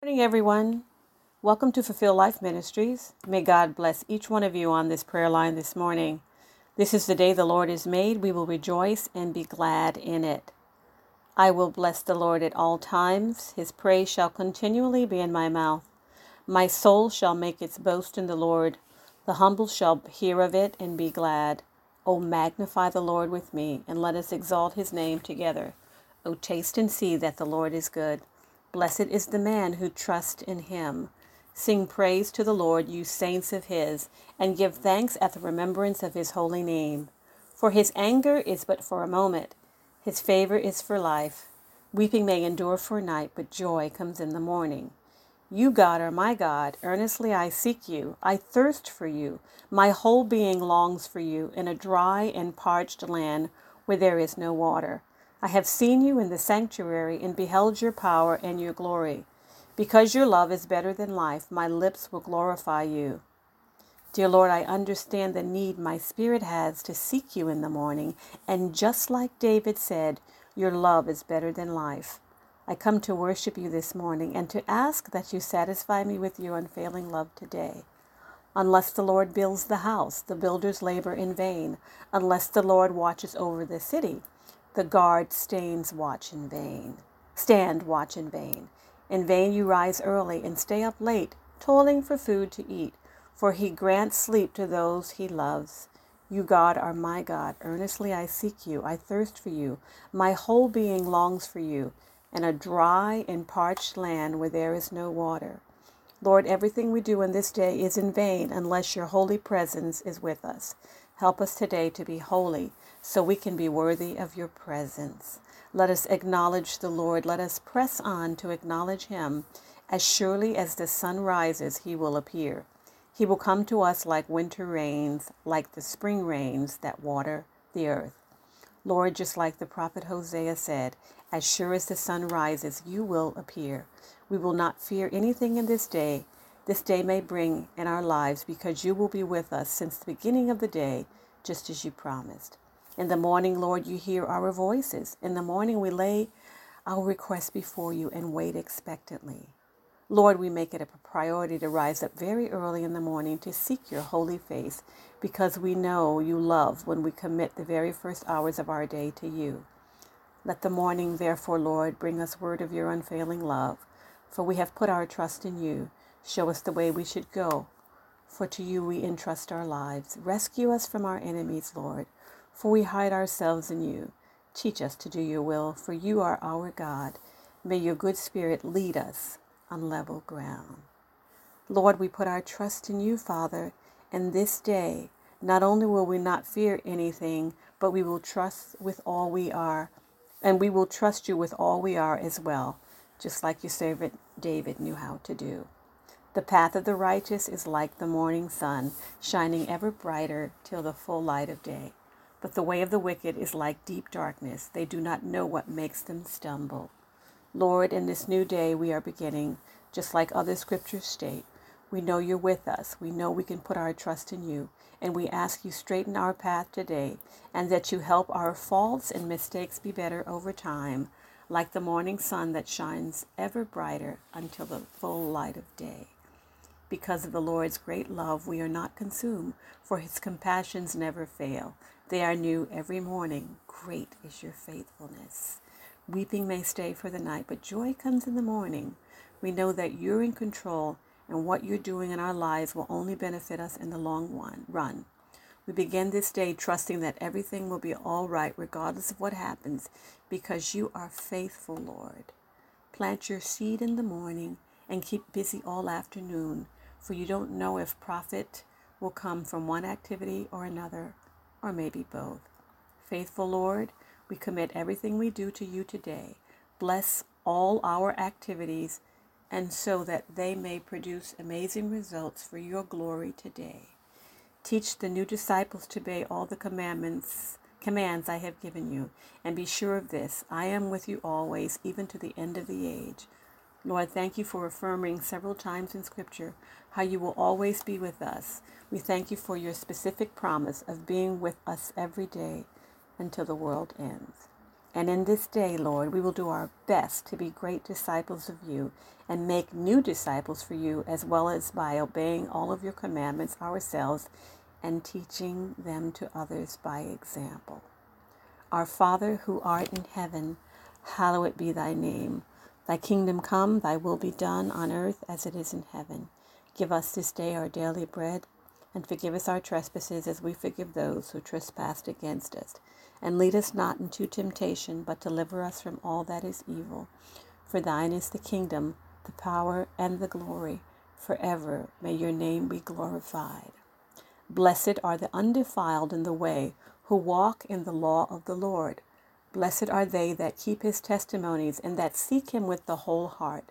morning, everyone. Welcome to Fulfill Life Ministries. May God bless each one of you on this prayer line this morning. This is the day the Lord has made. We will rejoice and be glad in it. I will bless the Lord at all times. His praise shall continually be in my mouth. My soul shall make its boast in the Lord. The humble shall hear of it and be glad. O magnify the Lord with me, and let us exalt his name together. O taste and see that the Lord is good. Blessed is the man who trusts in him. Sing praise to the Lord, you saints of his, and give thanks at the remembrance of his holy name. For his anger is but for a moment his favor is for life. Weeping may endure for a night, but joy comes in the morning. You, God, are my God. Earnestly I seek you. I thirst for you. My whole being longs for you in a dry and parched land where there is no water. I have seen you in the sanctuary and beheld your power and your glory. Because your love is better than life, my lips will glorify you. Dear Lord, I understand the need my spirit has to seek you in the morning, and just like David said, your love is better than life. I come to worship you this morning and to ask that you satisfy me with your unfailing love today. Unless the Lord builds the house, the builders labor in vain. Unless the Lord watches over the city, the guard stains watch in vain. Stand watch in vain. In vain you rise early and stay up late, toiling for food to eat for he grants sleep to those he loves. You, God, are my God. Earnestly I seek you. I thirst for you. My whole being longs for you in a dry and parched land where there is no water. Lord, everything we do in this day is in vain unless your holy presence is with us. Help us today to be holy so we can be worthy of your presence. Let us acknowledge the Lord. Let us press on to acknowledge him. As surely as the sun rises, he will appear. He will come to us like winter rains, like the spring rains that water the earth. Lord, just like the prophet Hosea said, as sure as the sun rises, you will appear. We will not fear anything in this day this day may bring in our lives because you will be with us since the beginning of the day, just as you promised. In the morning, Lord, you hear our voices. In the morning, we lay our requests before you and wait expectantly. Lord, we make it a priority to rise up very early in the morning to seek your holy face because we know you love when we commit the very first hours of our day to you. Let the morning, therefore, Lord, bring us word of your unfailing love, for we have put our trust in you. Show us the way we should go, for to you we entrust our lives. Rescue us from our enemies, Lord, for we hide ourselves in you. Teach us to do your will, for you are our God. May your good spirit lead us on level ground. Lord, we put our trust in you, Father, and this day, not only will we not fear anything, but we will trust with all we are, and we will trust you with all we are as well, just like your servant David knew how to do. The path of the righteous is like the morning sun, shining ever brighter till the full light of day. But the way of the wicked is like deep darkness. They do not know what makes them stumble. Lord, in this new day we are beginning, just like other scriptures state, we know you're with us. We know we can put our trust in you. And we ask you straighten our path today and that you help our faults and mistakes be better over time, like the morning sun that shines ever brighter until the full light of day. Because of the Lord's great love, we are not consumed, for his compassions never fail. They are new every morning. Great is your faithfulness. Weeping may stay for the night, but joy comes in the morning. We know that you're in control and what you're doing in our lives will only benefit us in the long run. We begin this day trusting that everything will be all right regardless of what happens because you are faithful, Lord. Plant your seed in the morning and keep busy all afternoon, for you don't know if profit will come from one activity or another, or maybe both. Faithful Lord, we commit everything we do to you today. Bless all our activities and so that they may produce amazing results for your glory today. Teach the new disciples to obey all the commandments commands I have given you, and be sure of this, I am with you always, even to the end of the age. Lord, thank you for affirming several times in Scripture how you will always be with us. We thank you for your specific promise of being with us every day until the world ends. And in this day, Lord, we will do our best to be great disciples of you and make new disciples for you, as well as by obeying all of your commandments ourselves and teaching them to others by example. Our Father who art in heaven, hallowed be thy name. Thy kingdom come, thy will be done on earth as it is in heaven. Give us this day our daily bread, and forgive us our trespasses as we forgive those who trespass against us. And lead us not into temptation, but deliver us from all that is evil. For thine is the kingdom, the power, and the glory. Forever may your name be glorified. Blessed are the undefiled in the way, who walk in the law of the Lord. Blessed are they that keep his testimonies and that seek him with the whole heart.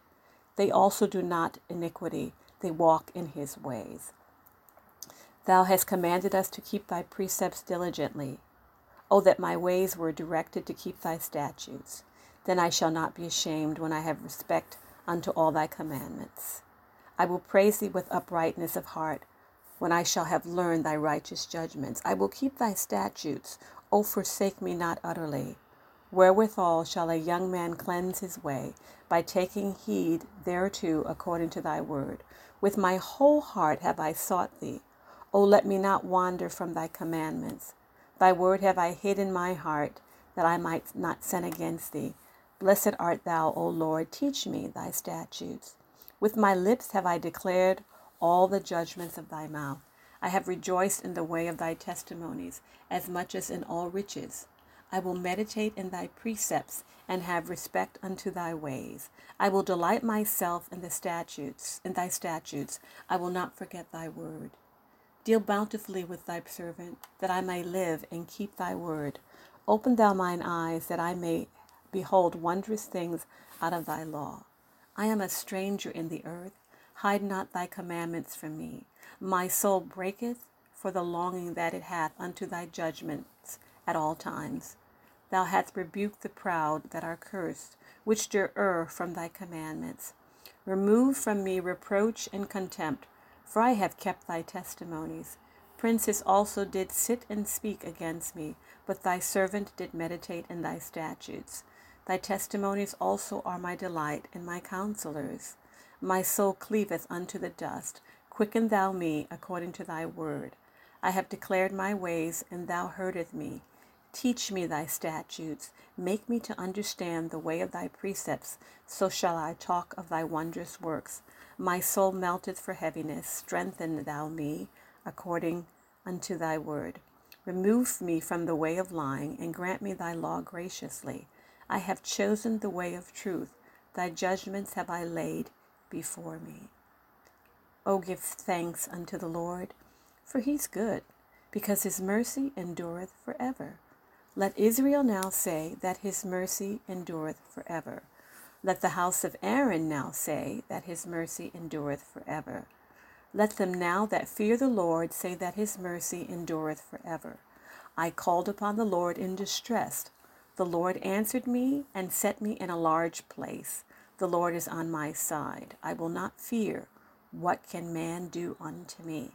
They also do not iniquity, they walk in his ways. Thou hast commanded us to keep thy precepts diligently. Oh, that my ways were directed to keep thy statutes. Then I shall not be ashamed when I have respect unto all thy commandments. I will praise thee with uprightness of heart when I shall have learned thy righteous judgments. I will keep thy statutes. O forsake me not utterly. Wherewithal shall a young man cleanse his way? By taking heed thereto according to thy word. With my whole heart have I sought thee. O let me not wander from thy commandments. Thy word have I hid in my heart, that I might not sin against thee. Blessed art thou, O Lord, teach me thy statutes. With my lips have I declared all the judgments of thy mouth. I have rejoiced in the way of thy testimonies, as much as in all riches. I will meditate in thy precepts and have respect unto thy ways. I will delight myself in the statutes, in thy statutes. I will not forget thy word. Deal bountifully with thy servant, that I may live and keep thy word. Open thou mine eyes, that I may behold wondrous things out of thy law. I am a stranger in the earth. Hide not thy commandments from me. My soul breaketh for the longing that it hath unto thy judgments at all times. Thou hast rebuked the proud that are cursed, which do err from thy commandments. Remove from me reproach and contempt for I have kept thy testimonies. Princes also did sit and speak against me, but thy servant did meditate in thy statutes. Thy testimonies also are my delight, and my counselors. My soul cleaveth unto the dust. Quicken thou me according to thy word. I have declared my ways, and thou heardest me. Teach me thy statutes. Make me to understand the way of thy precepts. So shall I talk of thy wondrous works. My soul melteth for heaviness. Strengthen thou me according unto thy word. Remove me from the way of lying, and grant me thy law graciously. I have chosen the way of truth. Thy judgments have I laid before me. O give thanks unto the Lord, for he's good, because his mercy endureth forever. Let Israel now say that his mercy endureth forever. Let the house of Aaron now say that his mercy endureth forever. Let them now that fear the Lord say that his mercy endureth forever. I called upon the Lord in distress. The Lord answered me and set me in a large place. The Lord is on my side. I will not fear. What can man do unto me?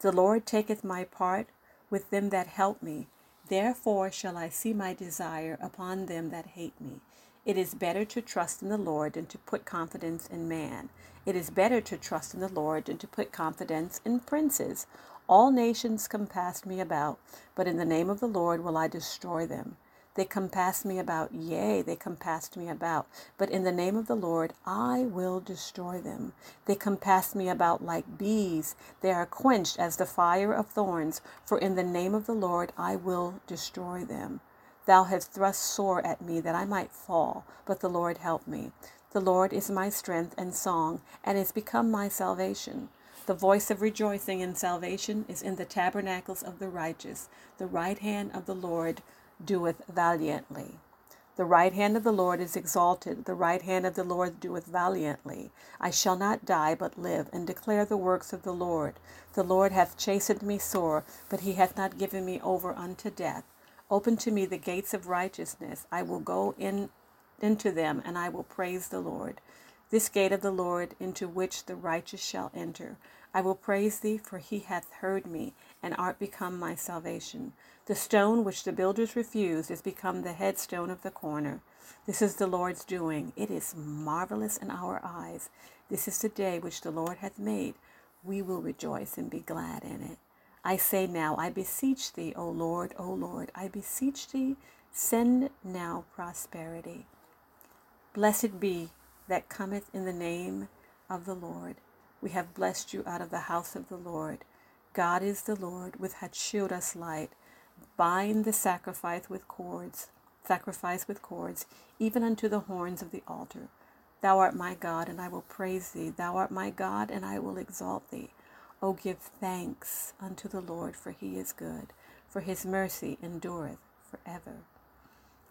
The Lord taketh my part with them that help me. Therefore shall I see my desire upon them that hate me. It is better to trust in the Lord than to put confidence in man. It is better to trust in the Lord than to put confidence in princes. All nations compassed me about, but in the name of the Lord will I destroy them. They compassed me about, yea, they compassed me about, but in the name of the Lord I will destroy them. They compassed me about like bees, they are quenched as the fire of thorns, for in the name of the Lord I will destroy them. Thou hast thrust sore at me that I might fall, but the Lord helped me. The Lord is my strength and song, and is become my salvation. The voice of rejoicing and salvation is in the tabernacles of the righteous. The right hand of the Lord doeth valiantly. The right hand of the Lord is exalted. The right hand of the Lord doeth valiantly. I shall not die, but live, and declare the works of the Lord. The Lord hath chastened me sore, but he hath not given me over unto death. Open to me the gates of righteousness. I will go in into them, and I will praise the Lord. This gate of the Lord into which the righteous shall enter. I will praise thee, for he hath heard me, and art become my salvation. The stone which the builders refused is become the headstone of the corner. This is the Lord's doing. It is marvelous in our eyes. This is the day which the Lord hath made. We will rejoice and be glad in it. I say now, I beseech thee, O Lord, O Lord, I beseech thee, send now prosperity. Blessed be that cometh in the name of the Lord. We have blessed you out of the house of the Lord. God is the Lord, which hath shewed us light. Bind the sacrifice with cords, sacrifice with cords, even unto the horns of the altar. Thou art my God, and I will praise thee. Thou art my God, and I will exalt thee. O give thanks unto the Lord, for he is good, for his mercy endureth forever.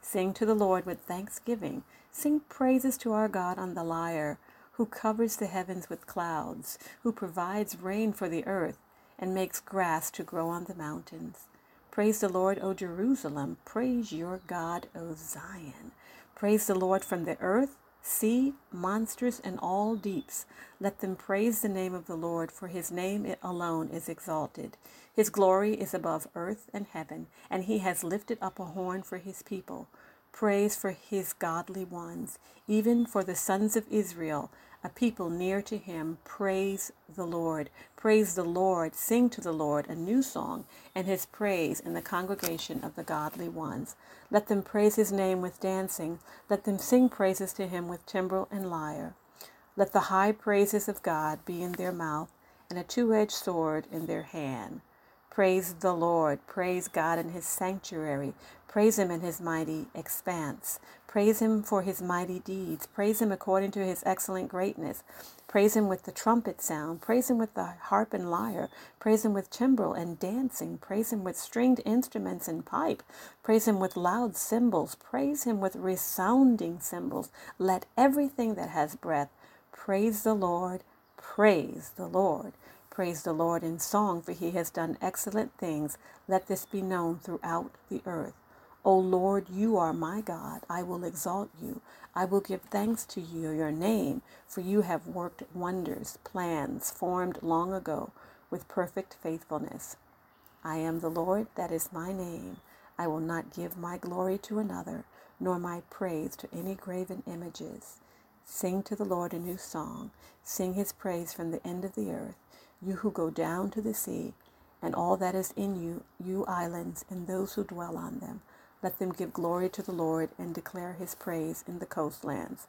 Sing to the Lord with thanksgiving. Sing praises to our God on the lyre who covers the heavens with clouds, who provides rain for the earth, and makes grass to grow on the mountains. Praise the Lord, O Jerusalem. Praise your God, O Zion. Praise the Lord from the earth, sea, monsters, and all deeps. Let them praise the name of the Lord, for his name alone is exalted. His glory is above earth and heaven, and he has lifted up a horn for his people praise for his godly ones, even for the sons of Israel, a people near to him. Praise the Lord. Praise the Lord. Sing to the Lord a new song and his praise in the congregation of the godly ones. Let them praise his name with dancing. Let them sing praises to him with timbrel and lyre. Let the high praises of God be in their mouth and a two edged sword in their hand. Praise the Lord. Praise God in his sanctuary. Praise him in his mighty expanse. Praise him for his mighty deeds. Praise him according to his excellent greatness. Praise him with the trumpet sound. Praise him with the harp and lyre. Praise him with timbrel and dancing. Praise him with stringed instruments and pipe. Praise him with loud cymbals. Praise him with resounding cymbals. Let everything that has breath praise the Lord. Praise the Lord. Praise the Lord in song, for he has done excellent things. Let this be known throughout the earth. O Lord, you are my God. I will exalt you. I will give thanks to you, your name, for you have worked wonders, plans formed long ago with perfect faithfulness. I am the Lord, that is my name. I will not give my glory to another, nor my praise to any graven images. Sing to the Lord a new song. Sing his praise from the end of the earth, you who go down to the sea, and all that is in you, you islands, and those who dwell on them. Let them give glory to the Lord and declare his praise in the coastlands.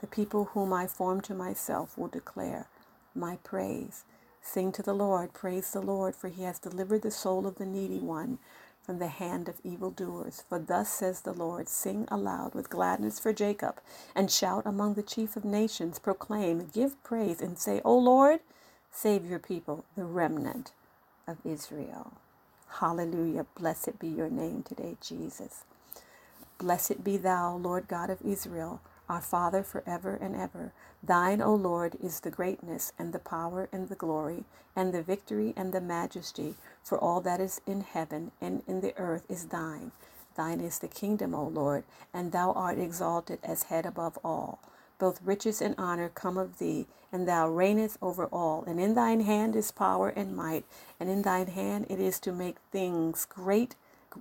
The people whom I formed to myself will declare my praise. Sing to the Lord, praise the Lord, for he has delivered the soul of the needy one from the hand of evildoers. For thus says the Lord Sing aloud with gladness for Jacob, and shout among the chief of nations. Proclaim, give praise, and say, O Lord, save your people, the remnant of Israel. Hallelujah. Blessed be your name today, Jesus. Blessed be thou, Lord God of Israel, our Father forever and ever. Thine, O Lord, is the greatness and the power and the glory and the victory and the majesty, for all that is in heaven and in the earth is thine. Thine is the kingdom, O Lord, and thou art exalted as head above all. Both riches and honor come of thee, and thou reignest over all. And in thine hand is power and might, and in thine hand it is to make things great,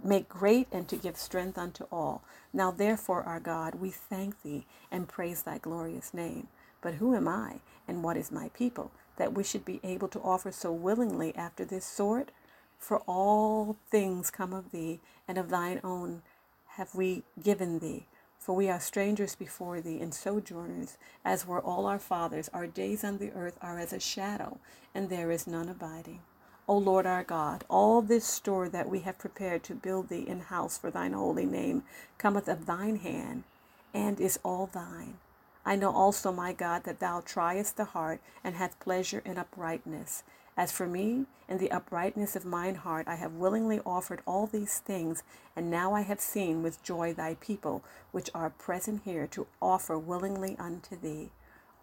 make great, and to give strength unto all. Now therefore, our God, we thank thee and praise thy glorious name. But who am I, and what is my people, that we should be able to offer so willingly after this sort? For all things come of thee, and of thine own have we given thee. For we are strangers before thee and sojourners, as were all our fathers. Our days on the earth are as a shadow, and there is none abiding. O Lord our God, all this store that we have prepared to build thee an house for thine holy name cometh of thine hand, and is all thine. I know also, my God, that thou triest the heart, and hast pleasure in uprightness. As for me, in the uprightness of mine heart, I have willingly offered all these things, and now I have seen with joy thy people, which are present here, to offer willingly unto thee.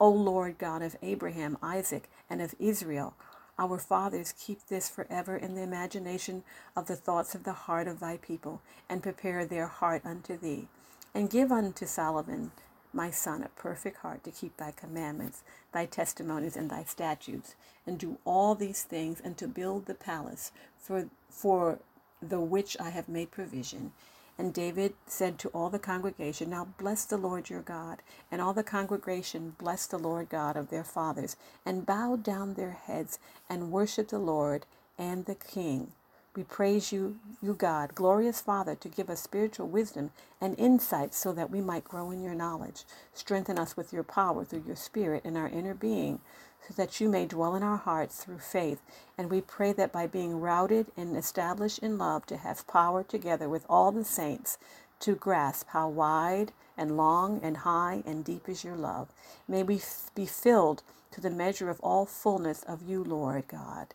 O Lord God of Abraham, Isaac, and of Israel, our fathers keep this forever in the imagination of the thoughts of the heart of thy people, and prepare their heart unto thee. And give unto Solomon my son, a perfect heart to keep thy commandments, thy testimonies, and thy statutes, and do all these things, and to build the palace for, for the which I have made provision. And David said to all the congregation, Now bless the Lord your God. And all the congregation blessed the Lord God of their fathers, and bowed down their heads, and worshiped the Lord and the king. We praise you, you God, glorious Father, to give us spiritual wisdom and insight so that we might grow in your knowledge. Strengthen us with your power through your Spirit in our inner being, so that you may dwell in our hearts through faith. And we pray that by being routed and established in love, to have power together with all the saints to grasp how wide and long and high and deep is your love. May we be filled to the measure of all fullness of you, Lord God.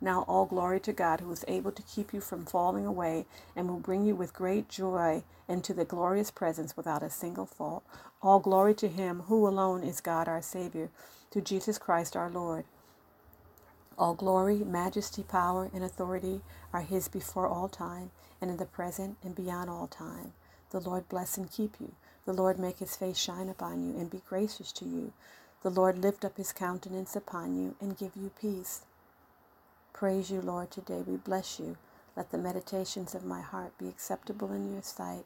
Now all glory to God who is able to keep you from falling away and will bring you with great joy into the glorious presence without a single fault. All glory to him who alone is God our Savior, to Jesus Christ our Lord. All glory, majesty, power, and authority are his before all time, and in the present and beyond all time. The Lord bless and keep you. The Lord make his face shine upon you and be gracious to you. The Lord lift up his countenance upon you and give you peace. Praise you, Lord, today. We bless you. Let the meditations of my heart be acceptable in your sight.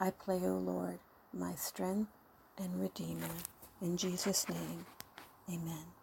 I pray, O Lord, my strength and redeemer. In Jesus' name, amen.